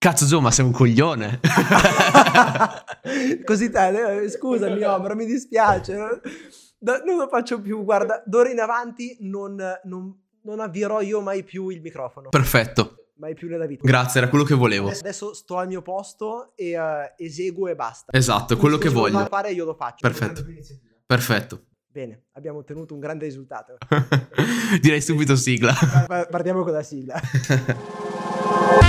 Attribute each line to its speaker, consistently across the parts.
Speaker 1: Cazzo Gio, ma sei un coglione.
Speaker 2: Così te, eh, scusami Omar, mi dispiace. Non lo faccio più, guarda, d'ora in avanti non, non, non avvierò io mai più il microfono.
Speaker 1: Perfetto.
Speaker 2: Mai più nella vita.
Speaker 1: Grazie, era quello che volevo.
Speaker 2: Adesso, sto al mio posto e eh, eseguo e basta.
Speaker 1: Esatto, quello che
Speaker 2: Se
Speaker 1: voglio.
Speaker 2: devo fare io lo faccio.
Speaker 1: Perfetto. Perfetto.
Speaker 2: Bene, abbiamo ottenuto un grande risultato.
Speaker 1: Direi subito sigla.
Speaker 2: Pa- Partiamo con la sigla.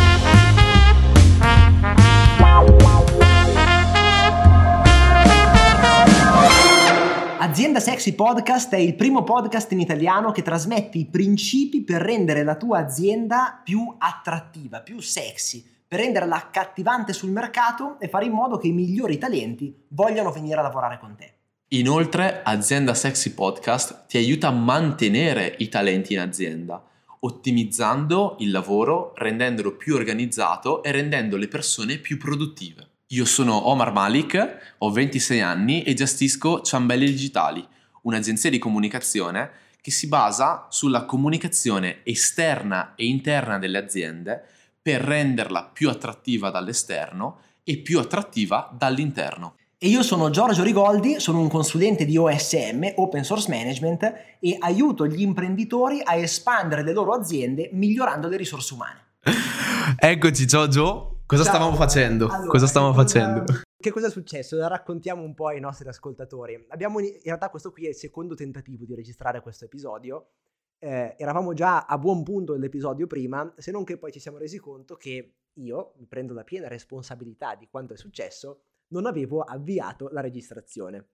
Speaker 2: Azienda Sexy Podcast è il primo podcast in italiano che trasmette i principi per rendere la tua azienda più attrattiva, più sexy, per renderla accattivante sul mercato e fare in modo che i migliori talenti vogliano venire a lavorare con te.
Speaker 3: Inoltre, Azienda Sexy Podcast ti aiuta a mantenere i talenti in azienda, ottimizzando il lavoro, rendendolo più organizzato e rendendo le persone più produttive. Io sono Omar Malik, ho 26 anni e gestisco Ciambelli Digitali, un'agenzia di comunicazione che si basa sulla comunicazione esterna e interna delle aziende per renderla più attrattiva dall'esterno e più attrattiva dall'interno.
Speaker 2: E io sono Giorgio Rigoldi, sono un consulente di OSM, Open Source Management, e aiuto gli imprenditori a espandere le loro aziende migliorando le risorse umane.
Speaker 1: Eccoci, Giorgio. Cosa
Speaker 2: Ciao.
Speaker 1: stavamo facendo?
Speaker 2: Allora,
Speaker 1: Cosa stavamo facendo?
Speaker 2: Che cosa è successo? La raccontiamo un po' ai nostri ascoltatori. Abbiamo, in in realtà questo qui è il secondo tentativo di registrare questo episodio. Eh, eravamo già a buon punto dell'episodio prima, se non che poi ci siamo resi conto che io, mi prendo la piena responsabilità di quanto è successo, non avevo avviato la registrazione.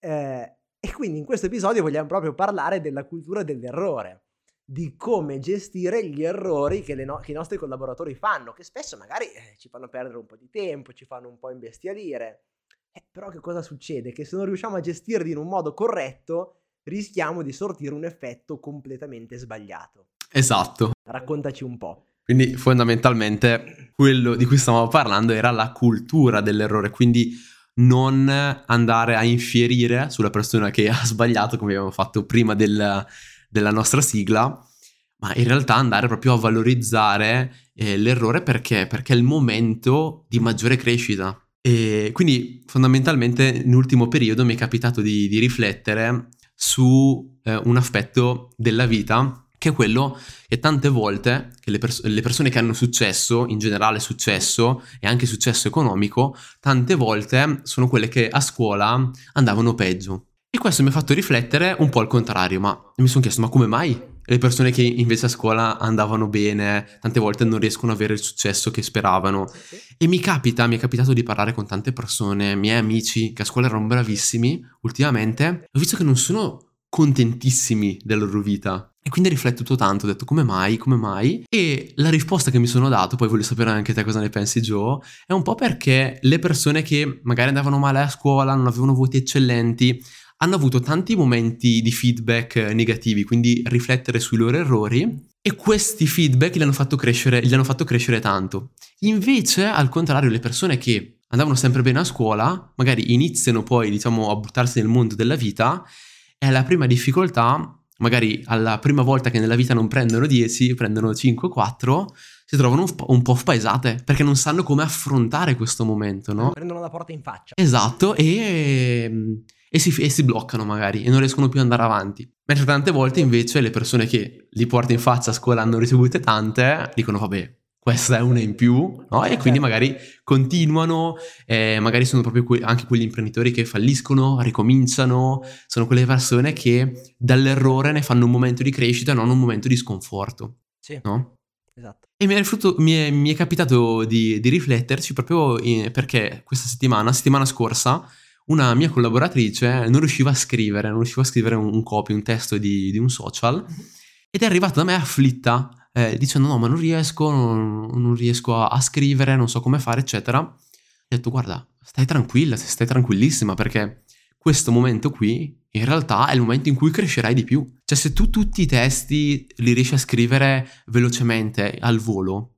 Speaker 2: Eh, e quindi in questo episodio vogliamo proprio parlare della cultura dell'errore, di come gestire gli errori che, no- che i nostri collaboratori fanno, che spesso magari eh, ci fanno perdere un po' di tempo, ci fanno un po' imbestialire. Eh, però che cosa succede? Che se non riusciamo a gestirli in un modo corretto, rischiamo di sortire un effetto completamente sbagliato.
Speaker 1: Esatto.
Speaker 2: Raccontaci un po'.
Speaker 1: Quindi fondamentalmente quello di cui stavamo parlando era la cultura dell'errore, quindi non andare a infierire sulla persona che ha sbagliato come abbiamo fatto prima del- della nostra sigla, ma in realtà andare proprio a valorizzare eh, l'errore perché? Perché è il momento di maggiore crescita. E quindi fondamentalmente nell'ultimo periodo mi è capitato di, di riflettere su eh, un aspetto della vita che è quello che tante volte che le, pers- le persone che hanno successo, in generale successo e anche successo economico, tante volte sono quelle che a scuola andavano peggio. E questo mi ha fatto riflettere un po' al contrario, ma mi sono chiesto, ma come mai le persone che invece a scuola andavano bene, tante volte non riescono ad avere il successo che speravano? E mi capita, mi è capitato di parlare con tante persone, miei amici che a scuola erano bravissimi ultimamente, ho visto che non sono contentissimi della loro vita. E quindi ho riflettuto tanto, ho detto come mai, come mai? E la risposta che mi sono dato, poi voglio sapere anche te cosa ne pensi Joe, è un po' perché le persone che magari andavano male a scuola, non avevano voti eccellenti, hanno avuto tanti momenti di feedback eh, negativi, quindi riflettere sui loro errori e questi feedback li hanno fatto crescere, li hanno fatto crescere tanto. Invece, al contrario, le persone che andavano sempre bene a scuola, magari iniziano poi, diciamo, a buttarsi nel mondo della vita e alla prima difficoltà, magari alla prima volta che nella vita non prendono 10, prendono 5 4, si trovano un, po'- un po' spaesate perché non sanno come affrontare questo momento, no?
Speaker 2: Prendono la porta in faccia.
Speaker 1: Esatto, e, e si, e si bloccano magari e non riescono più ad andare avanti. Mentre tante volte invece le persone che li porti in faccia a scuola hanno ricevute tante, dicono vabbè, questa è una in più, no? E quindi magari continuano, eh, magari sono proprio que- anche quegli imprenditori che falliscono, ricominciano, sono quelle persone che dall'errore ne fanno un momento di crescita, non un momento di sconforto,
Speaker 2: Sì,
Speaker 1: no?
Speaker 2: esatto.
Speaker 1: E mi è, rifletto- mi è- mi è capitato di, di rifletterci proprio in- perché questa settimana, settimana scorsa, una mia collaboratrice non riusciva a scrivere, non riusciva a scrivere un, un copy, un testo di, di un social ed è arrivata da me afflitta, eh, dicendo no ma non riesco, non, non riesco a, a scrivere, non so come fare, eccetera. Ho detto guarda, stai tranquilla, stai tranquillissima perché questo momento qui in realtà è il momento in cui crescerai di più. Cioè se tu tutti i testi li riesci a scrivere velocemente al volo,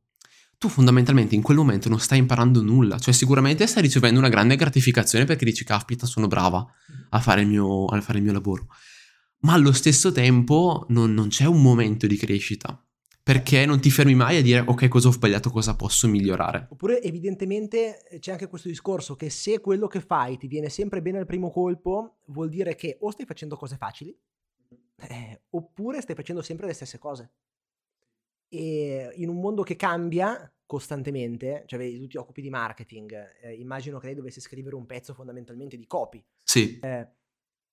Speaker 1: tu fondamentalmente in quel momento non stai imparando nulla, cioè sicuramente stai ricevendo una grande gratificazione perché dici caspita sono brava a fare il mio, fare il mio lavoro, ma allo stesso tempo non, non c'è un momento di crescita perché non ti fermi mai a dire ok cosa ho sbagliato, cosa posso migliorare.
Speaker 2: Oppure evidentemente eh, c'è anche questo discorso che se quello che fai ti viene sempre bene al primo colpo, vuol dire che o stai facendo cose facili, eh, oppure stai facendo sempre le stesse cose. E in un mondo che cambia costantemente, cioè vedi, tu ti occupi di marketing, eh, immagino che lei dovesse scrivere un pezzo fondamentalmente di copy.
Speaker 1: Sì.
Speaker 2: Eh,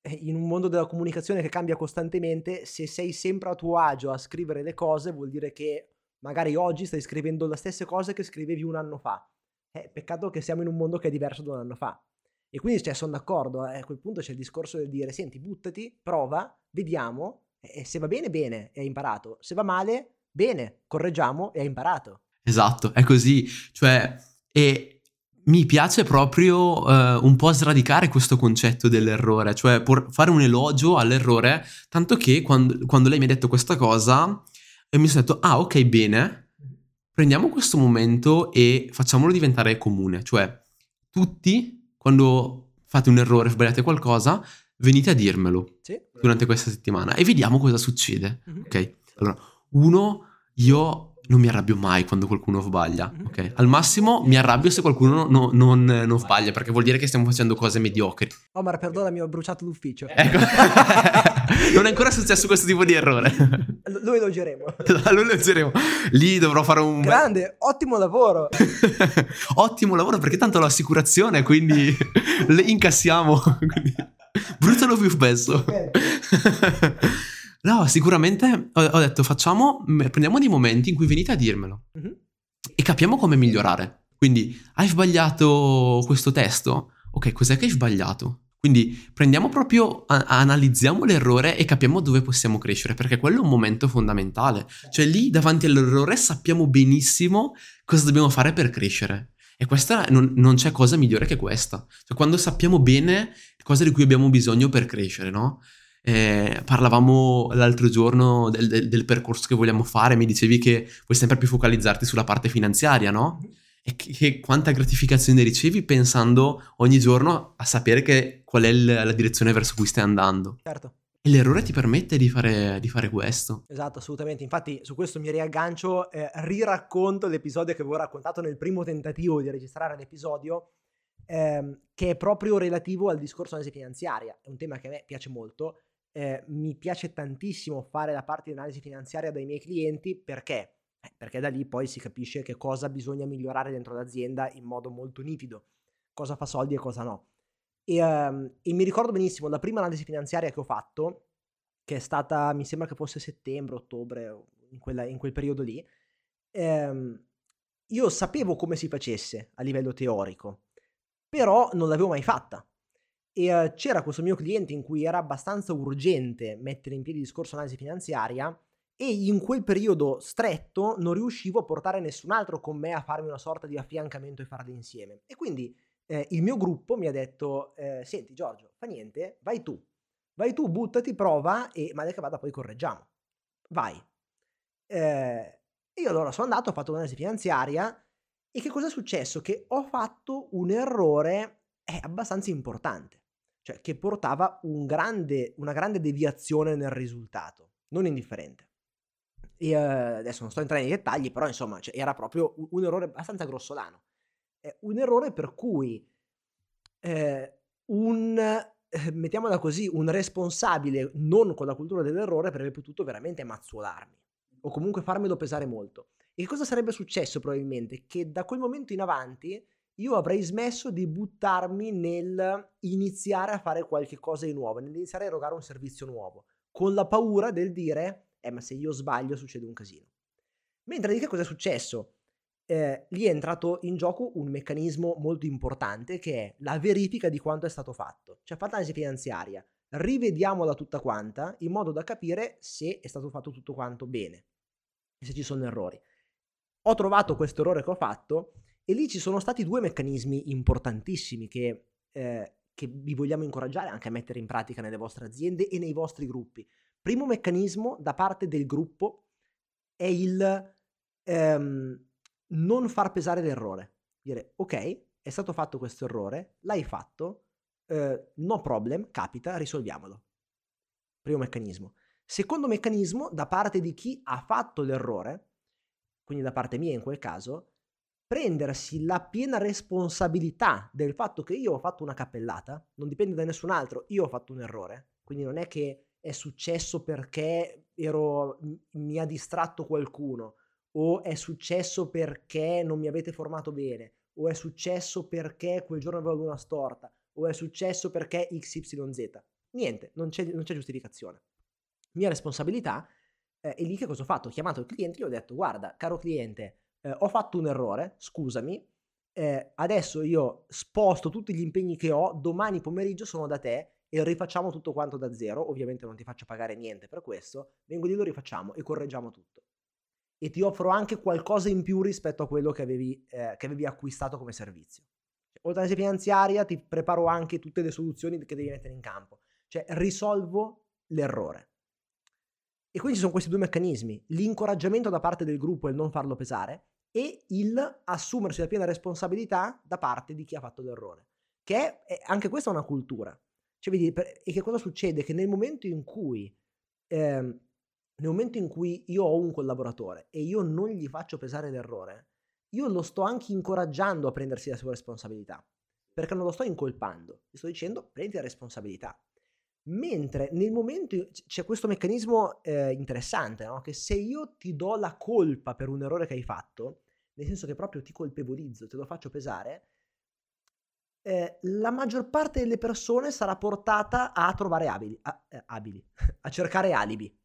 Speaker 2: eh, in un mondo della comunicazione che cambia costantemente, se sei sempre a tuo agio a scrivere le cose, vuol dire che magari oggi stai scrivendo le stesse cose che scrivevi un anno fa. Eh, peccato che siamo in un mondo che è diverso da un anno fa. E quindi cioè, sono d'accordo, eh, a quel punto c'è il discorso del dire, senti, buttati, prova, vediamo, e se va bene, bene, hai imparato. Se va male, bene, correggiamo e hai imparato.
Speaker 1: Esatto, è così. Cioè, e mi piace proprio uh, un po' sradicare questo concetto dell'errore, cioè por- fare un elogio all'errore, tanto che quando, quando lei mi ha detto questa cosa, e mi sono detto, ah ok, bene, prendiamo questo momento e facciamolo diventare comune, cioè tutti, quando fate un errore, sbagliate qualcosa, venite a dirmelo
Speaker 2: sì.
Speaker 1: durante questa settimana e vediamo cosa succede, mm-hmm. ok? Allora, uno, io non mi arrabbio mai quando qualcuno sbaglia, mhm. ok? Al massimo mi arrabbio se qualcuno no, non, non, sbaglia, perché vuol dire che stiamo facendo cose mediocri.
Speaker 2: Omar, perdonami, ho bruciato l'ufficio.
Speaker 1: Ecco. non è ancora successo questo tipo di errore.
Speaker 2: L- lo elogeremo.
Speaker 1: lo elogeremo. Lì dovrò fare un...
Speaker 2: Grande, ottimo lavoro.
Speaker 1: ottimo lavoro, perché tanto ho l'assicurazione, quindi le incassiamo. quindi... Bruciano più spesso. No, sicuramente ho, ho, detto facciamo, prendiamo dei momenti in cui venite a dirmelo mm-hmm. e capiamo come migliorare. Quindi, hai sbagliato questo testo? Ok, cos'è che hai sbagliato? Quindi prendiamo proprio, a, analizziamo l'errore e capiamo dove possiamo crescere, perché quello è un momento fondamentale. Cioè lì davanti all'errore sappiamo benissimo cosa dobbiamo fare per crescere. E questa non, non c'è cosa migliore che questa. Cioè quando sappiamo bene cosa di cui abbiamo bisogno per crescere, no? Eh, parlavamo l'altro giorno del, del, del, percorso che vogliamo fare, mi dicevi che vuoi sempre più focalizzarti sulla parte finanziaria, no? E che, che quanta gratificazione ricevi pensando ogni giorno a sapere che, qual è l- la direzione verso cui stai andando.
Speaker 2: Certo.
Speaker 1: E l'errore ti permette di fare, di fare, questo.
Speaker 2: Esatto, assolutamente. Infatti su questo mi riaggancio, eh, riracconto l'episodio che avevo raccontato nel primo tentativo di registrare l'episodio, ehm, che è proprio relativo al discorso analisi finanziaria. È un tema che a me piace molto eh, mi piace tantissimo fare la parte di analisi finanziaria dai miei clienti perché? Eh, perché da lì poi si capisce che cosa bisogna migliorare dentro l'azienda in modo molto nitido, cosa fa soldi e cosa no. E, um, e mi ricordo benissimo la prima analisi finanziaria che ho fatto, che è stata, mi sembra che fosse settembre, ottobre, in, quella, in quel periodo lì, ehm, io sapevo come si facesse a livello teorico, però non l'avevo mai fatta e uh, c'era questo mio cliente in cui era abbastanza urgente mettere in piedi il discorso analisi finanziaria e in quel periodo stretto non riuscivo a portare nessun altro con me a farmi una sorta di affiancamento e farle insieme. E quindi eh, il mio gruppo mi ha detto, eh, senti Giorgio, fa niente, vai tu, vai tu, buttati, prova e male che vada poi correggiamo. Vai. Eh, io allora sono andato, ho fatto un'analisi finanziaria e che cosa è successo? Che ho fatto un errore eh, abbastanza importante cioè che portava un grande, una grande deviazione nel risultato, non indifferente. E, uh, adesso non sto entrando nei dettagli, però insomma cioè, era proprio un, un, errore abbastanza grossolano. Eh, un errore per cui eh, un, eh, mettiamola così, un responsabile non con la cultura dell'errore avrebbe potuto veramente mazzuolarmi o comunque farmelo pesare molto. E cosa sarebbe successo probabilmente? Che da quel momento in avanti io avrei smesso di buttarmi nel iniziare a fare qualche cosa di nuovo, nell'iniziare a erogare un servizio nuovo, con la paura del dire, eh ma se io sbaglio succede un casino. Mentre di che cosa è successo? Eh, lì è entrato in gioco un meccanismo molto importante che è la verifica di quanto è stato fatto. Cioè, fatta l'analisi finanziaria, rivediamola tutta quanta in modo da capire se è stato fatto tutto quanto bene se ci sono errori. Ho trovato questo errore che ho fatto e lì ci sono stati due meccanismi importantissimi che, eh, che vi vogliamo incoraggiare anche a mettere in pratica nelle vostre aziende e nei vostri gruppi. Primo meccanismo da parte del gruppo è il ehm, non far pesare l'errore. Dire, ok, è stato fatto questo errore, l'hai fatto, eh, no problem, capita, risolviamolo. Primo meccanismo. Secondo meccanismo, da parte di chi ha fatto l'errore, quindi da parte mia in quel caso, prendersi la piena responsabilità del fatto che io ho fatto una cappellata, non dipende da nessun altro, io ho fatto un errore, quindi non è che è successo perché ero, mi ha distratto qualcuno, o è successo perché non mi avete formato bene, o è successo perché quel giorno avevo una storta, o è successo perché XYZ. Niente, non c'è, non c'è giustificazione. Mia responsabilità eh, è lì che cosa ho fatto? Ho chiamato il cliente e gli ho detto, guarda, caro cliente, eh, ho fatto un errore, scusami, eh, adesso io sposto tutti gli impegni che ho, domani pomeriggio sono da te e rifacciamo tutto quanto da zero, ovviamente non ti faccio pagare niente per questo, vengo lì, lo rifacciamo e correggiamo tutto. E ti offro anche qualcosa in più rispetto a quello che avevi, eh, che avevi acquistato come servizio. Cioè, oltre all'analisi finanziaria ti preparo anche tutte le soluzioni che devi mettere in campo. Cioè risolvo l'errore. E quindi ci sono questi due meccanismi, l'incoraggiamento da parte del gruppo e il non farlo pesare e il assumersi la piena responsabilità da parte di chi ha fatto l'errore. Che è, anche questa è una cultura. Cioè, vedi, per, e che cosa succede? Che nel momento in cui eh, nel momento in cui io ho un collaboratore e io non gli faccio pesare l'errore, io lo sto anche incoraggiando a prendersi la sua responsabilità, perché non lo sto incolpando, gli sto dicendo prendi la responsabilità. Mentre nel momento c'è questo meccanismo eh, interessante, no? che se io ti do la colpa per un errore che hai fatto, nel senso che proprio ti colpevolizzo, te lo faccio pesare, eh, la maggior parte delle persone sarà portata a trovare abili, a, eh, abili, a cercare alibi,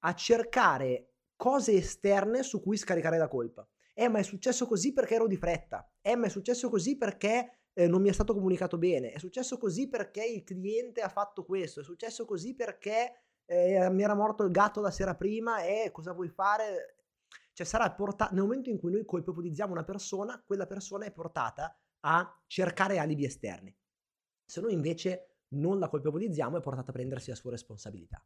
Speaker 2: a cercare cose esterne su cui scaricare la colpa. Eh, ma è successo così perché ero di fretta. Eh, ma è successo così perché eh, non mi è stato comunicato bene. È successo così perché il cliente ha fatto questo. È successo così perché eh, mi era morto il gatto la sera prima e cosa vuoi fare? Cioè sarà portata, nel momento in cui noi colpevolizziamo una persona, quella persona è portata a cercare alibi esterni. Se noi invece non la colpevolizziamo è portata a prendersi la sua responsabilità.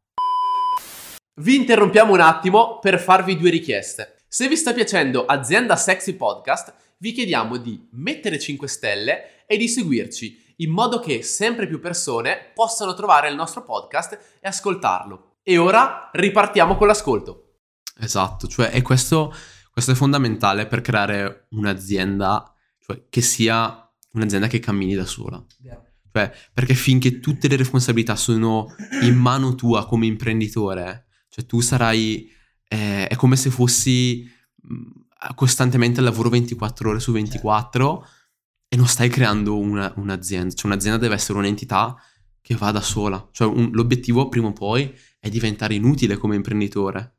Speaker 3: Vi interrompiamo un attimo per farvi due richieste. Se vi sta piacendo Azienda Sexy Podcast, vi chiediamo di mettere 5 stelle e di seguirci in modo che sempre più persone possano trovare il nostro podcast e ascoltarlo. E ora ripartiamo con l'ascolto.
Speaker 1: Esatto, cioè, e questo, questo è fondamentale per creare un'azienda cioè, che sia un'azienda che cammini da sola. Cioè, perché finché tutte le responsabilità sono in mano tua come imprenditore, cioè tu sarai, eh, è come se fossi mm, costantemente al lavoro 24 ore su 24 certo. e non stai creando una, un'azienda. Cioè un'azienda deve essere un'entità che va da sola. Cioè un, l'obiettivo prima o poi è diventare inutile come imprenditore.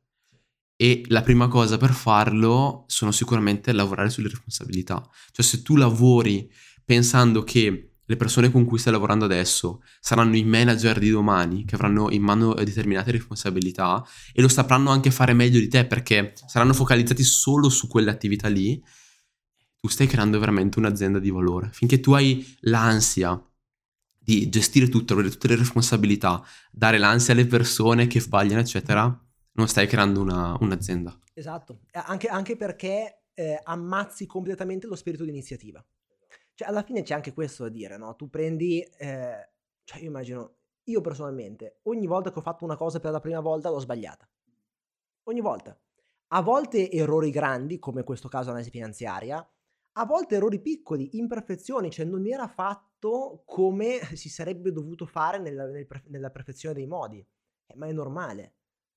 Speaker 1: E la prima cosa per farlo sono sicuramente lavorare sulle responsabilità. Cioè se tu lavori pensando che le persone con cui stai lavorando adesso saranno i manager di domani che avranno in mano determinate responsabilità e lo sapranno anche fare meglio di te perché saranno focalizzati solo su quelle attività lì, tu stai creando veramente un'azienda di valore. Finché tu hai l'ansia di gestire tutto, avere tutte le responsabilità, dare l'ansia alle persone che sbagliano, eccetera, non stai creando una, un'azienda.
Speaker 2: Esatto, anche, anche perché eh, ammazzi completamente lo spirito di iniziativa. Cioè, alla fine c'è anche questo da dire, no? Tu prendi, eh, cioè io immagino, io personalmente, ogni volta che ho fatto una cosa per la prima volta l'ho sbagliata. Ogni volta. A volte errori grandi, come in questo caso analisi finanziaria, a volte errori piccoli, imperfezioni, cioè non era fatto come si sarebbe dovuto fare nella, nel, nella perfezione dei modi. Eh, ma è normale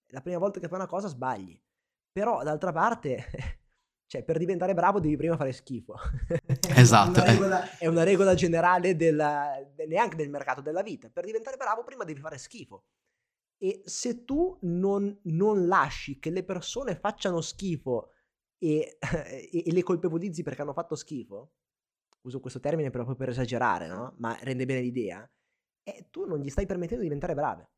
Speaker 2: la prima volta che fai una cosa sbagli. Però d'altra parte, cioè per diventare bravo devi prima fare schifo.
Speaker 1: Esatto.
Speaker 2: è, una regola, è una regola generale della, neanche del mercato della vita. Per diventare bravo prima devi fare schifo. E se tu non, non lasci che le persone facciano schifo e, e, e, le colpevolizzi perché hanno fatto schifo, uso questo termine proprio per esagerare, no? ma rende bene l'idea, e tu non gli stai permettendo di diventare brave.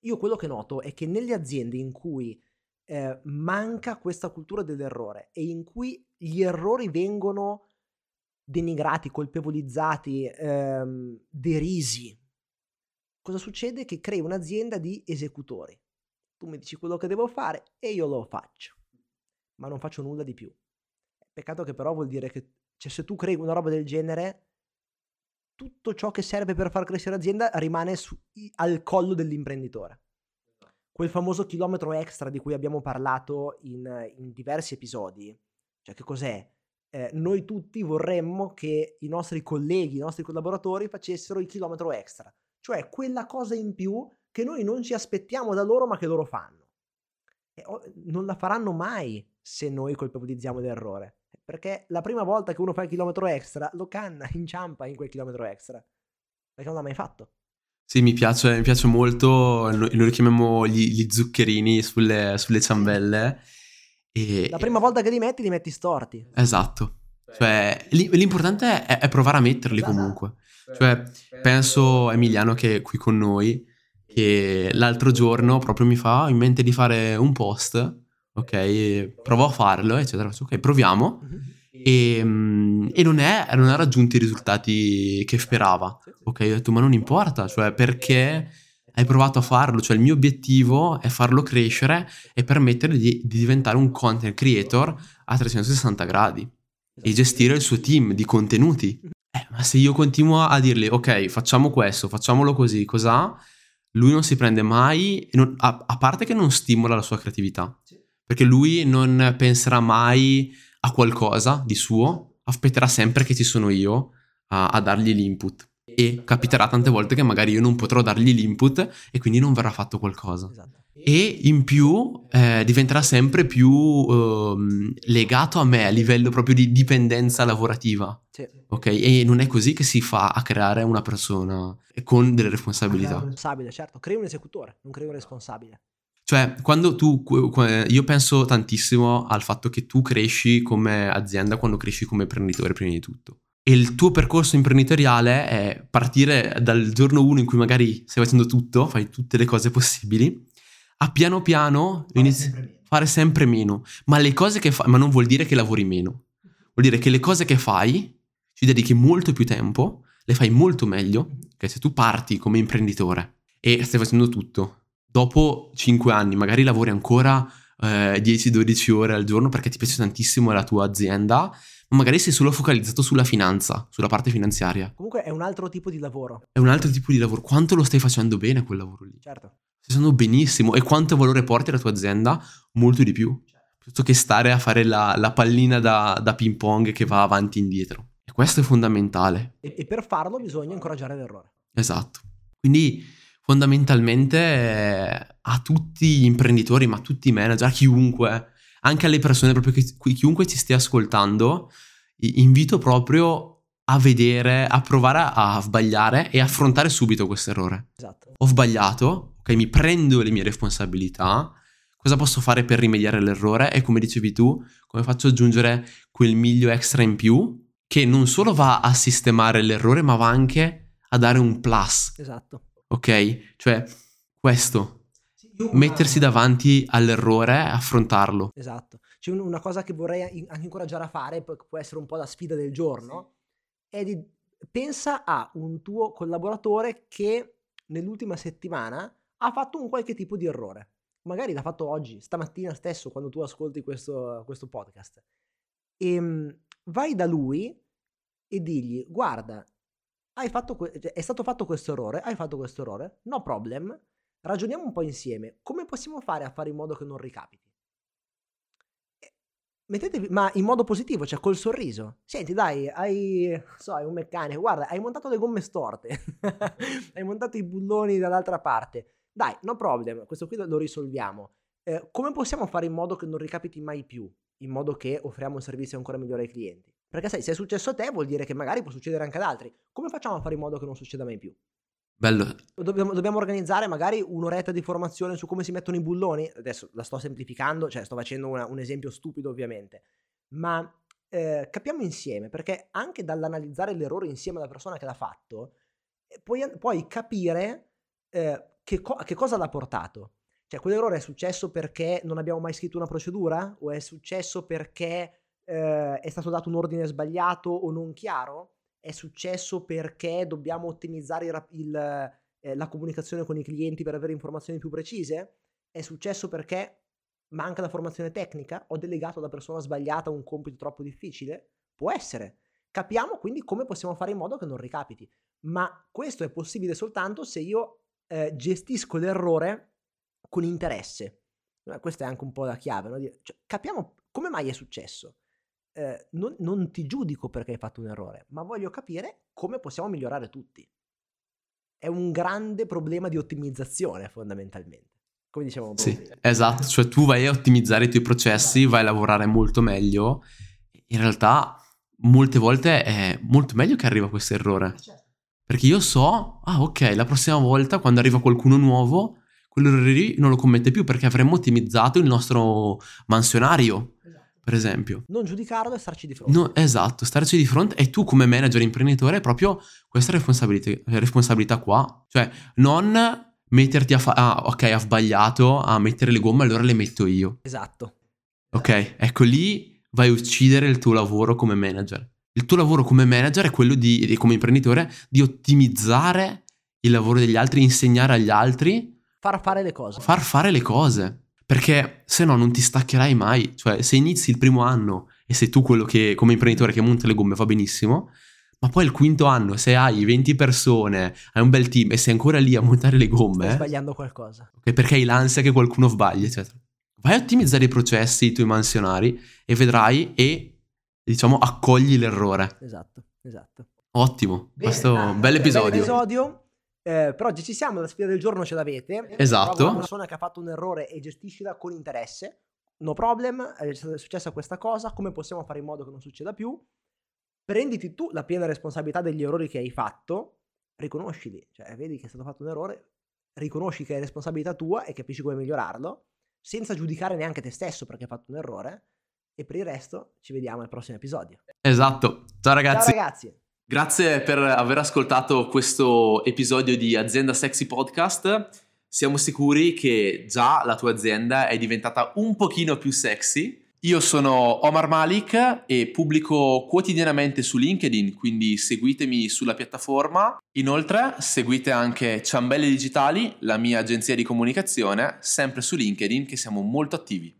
Speaker 2: Io quello che noto è che nelle aziende in cui eh, manca questa cultura dell'errore e in cui gli errori vengono denigrati, colpevolizzati, ehm, derisi, cosa succede? Che crei un'azienda di esecutori. Tu mi dici quello che devo fare e io lo faccio, ma non faccio nulla di più. Peccato che però vuol dire che cioè, se tu crei una roba del genere, tutto ciò che serve per far crescere l'azienda rimane su, al collo dell'imprenditore. quel famoso chilometro extra di cui abbiamo parlato in, in diversi episodi, cioè che cos'è? Eh, noi tutti vorremmo che i nostri colleghi, i nostri collaboratori facessero il chilometro extra, cioè quella cosa in più che noi non ci aspettiamo da loro ma che loro fanno. E non la faranno mai se noi colpevolizziamo l'errore, perché la prima volta che uno fa il chilometro extra lo canna, inciampa in quel chilometro extra, perché non l'ha mai fatto.
Speaker 1: Sì, mi piace, mi piace molto, noi lo chiamiamo gli, gli zuccherini sulle, sulle ciambelle.
Speaker 2: E, la prima volta che li metti, li metti storti.
Speaker 1: Esatto. Cioè, l'importante è, è, provare a metterli esatto. comunque. Cioè, penso a Emiliano che è qui con noi, che l'altro giorno proprio mi fa in mente di fare un post, ok? Provo a farlo, eccetera. Ok, proviamo. Mm-hmm. E, mm, e non, è, non, ha raggiunto i risultati che sperava. Ok, ho detto, ma non importa, cioè perché hai provato a farlo, cioè il mio obiettivo è farlo crescere e permettere di, di diventare un content creator a 360 gradi e gestire il suo team di contenuti. Eh, ma se io continuo a dirgli, ok, facciamo questo, facciamolo così, cos'ha? Lui non si prende mai, non, a, a, parte che non stimola la sua creatività, perché lui non penserà mai a qualcosa di suo, aspetterà sempre che ci sono io a, a dargli l'input. E capiterà tante volte che magari io non potrò dargli l'input e quindi non verrà fatto qualcosa. Esatto. E in più eh, diventerà sempre più eh, legato a me a livello proprio di dipendenza lavorativa. Sì. Ok? E non è così che si fa a creare una persona con delle responsabilità.
Speaker 2: Responsabile, certo. Crei un esecutore, non crei un responsabile.
Speaker 1: Cioè, quando tu, io penso tantissimo al fatto che tu cresci come azienda quando cresci come imprenditore prima di tutto. E il tuo percorso imprenditoriale è partire dal giorno 1 in cui magari stai facendo tutto, fai tutte le cose possibili, a piano piano fare inizi a fare sempre meno. Ma le cose che fai, ma non vuol dire che lavori meno. Vuol dire che le cose che fai ci dedichi molto più tempo, le fai molto meglio, che se tu parti come imprenditore e stai facendo tutto dopo 5 anni magari lavori ancora eh, 10-12 ore al giorno perché ti piace tantissimo la tua azienda, ma magari sei solo focalizzato sulla finanza, sulla parte finanziaria.
Speaker 2: Comunque è un altro tipo di lavoro.
Speaker 1: È un altro tipo di lavoro. Quanto lo stai facendo bene quel lavoro lì?
Speaker 2: Certo.
Speaker 1: Stai facendo benissimo. E quanto valore porti alla tua azienda? Molto di più. Piuttosto che stare a fare la, la pallina da, da, ping pong che va avanti e indietro. E questo è fondamentale.
Speaker 2: E, e per farlo bisogna incoraggiare l'errore.
Speaker 1: Esatto. Quindi fondamentalmente eh, a tutti gli imprenditori, ma a tutti i manager, a chiunque, anche alle persone proprio che chiunque ci stia ascoltando, invito proprio a vedere, a provare a sbagliare e affrontare subito questo errore.
Speaker 2: Esatto.
Speaker 1: Ho sbagliato, ok, mi prendo le mie responsabilità, cosa posso fare per rimediare all'errore e come dicevi tu, come faccio ad aggiungere quel miglio extra in più che non solo va a sistemare l'errore, ma va anche a dare un plus.
Speaker 2: Esatto
Speaker 1: ok? Cioè, questo, mettersi davanti all'errore e affrontarlo.
Speaker 2: Esatto. C'è una cosa che vorrei anche incoraggiare a fare, può essere un po' la sfida del giorno, è di pensa a un tuo collaboratore che nell'ultima settimana ha fatto un qualche tipo di errore. Magari l'ha fatto oggi, stamattina stesso, quando tu ascolti questo, questo podcast. E ehm, vai da lui e digli, guarda, que- cioè, è stato fatto questo errore, hai fatto questo errore, no problem, ragioniamo un po' insieme, come possiamo fare a fare in modo che non ricapiti? Mettetevi, ma in modo positivo, cioè col sorriso. Senti, dai, hai, so, hai un meccanico, guarda, hai montato le gomme storte, hai montato i bulloni dall'altra parte. Dai, no problem, questo qui lo risolviamo. Eh, come possiamo fare in modo che non ricapiti mai più? In modo che offriamo un servizio ancora migliore ai clienti? Perché sai, se è successo a te vuol dire che magari può succedere anche ad altri. Come facciamo a fare in modo che non succeda mai più?
Speaker 1: Bello.
Speaker 2: Dobbiamo, dobbiamo, organizzare magari un'oretta di formazione su come si mettono i bulloni. Adesso la sto semplificando, cioè sto facendo una, un esempio stupido ovviamente. Ma eh, capiamo insieme, perché anche dall'analizzare l'errore insieme alla persona che l'ha fatto, eh, puoi, puoi capire eh, che, co- che cosa l'ha portato. Cioè, quell'errore è successo perché non abbiamo mai scritto una procedura? O è successo perché eh, è stato dato un ordine sbagliato o non chiaro? È successo perché dobbiamo ottimizzare il, il, eh, la comunicazione con i clienti per avere informazioni più precise? È successo perché manca la formazione tecnica? Ho delegato alla persona sbagliata un compito troppo difficile? Può essere. Capiamo quindi come possiamo fare in modo che non ricapiti. Ma questo è possibile soltanto se io eh, gestisco l'errore con interesse. Eh, questa è anche un po' la chiave, no? cioè, capiamo come mai è successo. Eh, non, non ti giudico perché hai fatto un errore, ma voglio capire come possiamo migliorare tutti. È un grande problema di ottimizzazione fondamentalmente. Come dicevamo
Speaker 1: prima. Sì, esatto, cioè tu vai a ottimizzare i tuoi processi, vai a lavorare molto meglio. In realtà molte volte è molto meglio che arriva questo errore. Eh, certo. Perché io so, ah ok, la prossima volta quando arriva qualcuno nuovo, quell'errore lì non lo commette più perché avremmo ottimizzato il nostro mansionario, esatto. Per esempio.
Speaker 2: Non giudicarlo e starci di fronte. No,
Speaker 1: esatto, starci di fronte e tu come manager imprenditore hai proprio questa responsabilità, responsabilità qua. Cioè, non metterti a fare, ah ok, ha sbagliato a mettere le gomme, allora le metto io.
Speaker 2: Esatto.
Speaker 1: Ok, ecco lì vai a uccidere il tuo lavoro come manager. Il tuo lavoro come manager è quello di, come imprenditore, di ottimizzare il lavoro degli altri, insegnare agli altri.
Speaker 2: Far fare le cose.
Speaker 1: Far fare le cose. Perché se no non ti staccherai mai. Cioè, se inizi il primo anno e sei tu quello che, come imprenditore che monta le gomme, va benissimo. Ma poi il quinto anno, se hai 20 persone, hai un bel team e sei ancora lì a montare le gomme.
Speaker 2: Stai sbagliando qualcosa.
Speaker 1: Okay, perché hai l'ansia che qualcuno sbagli, eccetera. Vai a ottimizzare i processi, i tuoi mansionari e vedrai e diciamo accogli l'errore.
Speaker 2: Esatto, esatto.
Speaker 1: Ottimo, Bene, questo un bel episodio.
Speaker 2: Bel episodio. Eh, per oggi ci siamo, la sfida del giorno ce l'avete.
Speaker 1: Esatto.
Speaker 2: Una persona che ha fatto un errore e gestiscila con interesse. No problem, è successa questa cosa, come possiamo fare in modo che non succeda più? Prenditi tu la piena responsabilità degli errori che hai fatto, riconoscili, cioè vedi che è stato fatto un errore, riconosci che è responsabilità tua e capisci come migliorarlo senza giudicare neanche te stesso perché hai fatto un errore. E per il resto ci vediamo al prossimo episodio.
Speaker 1: Esatto. Ciao ragazzi.
Speaker 2: Ciao ragazzi.
Speaker 3: Grazie per aver ascoltato questo episodio di Azienda Sexy Podcast. Siamo sicuri che già la tua azienda è diventata un pochino più sexy io sono Omar Malik e pubblico quotidianamente su LinkedIn, quindi seguitemi sulla piattaforma. Inoltre seguite anche Ciambelle Digitali, la mia agenzia di comunicazione, sempre su LinkedIn che siamo molto attivi.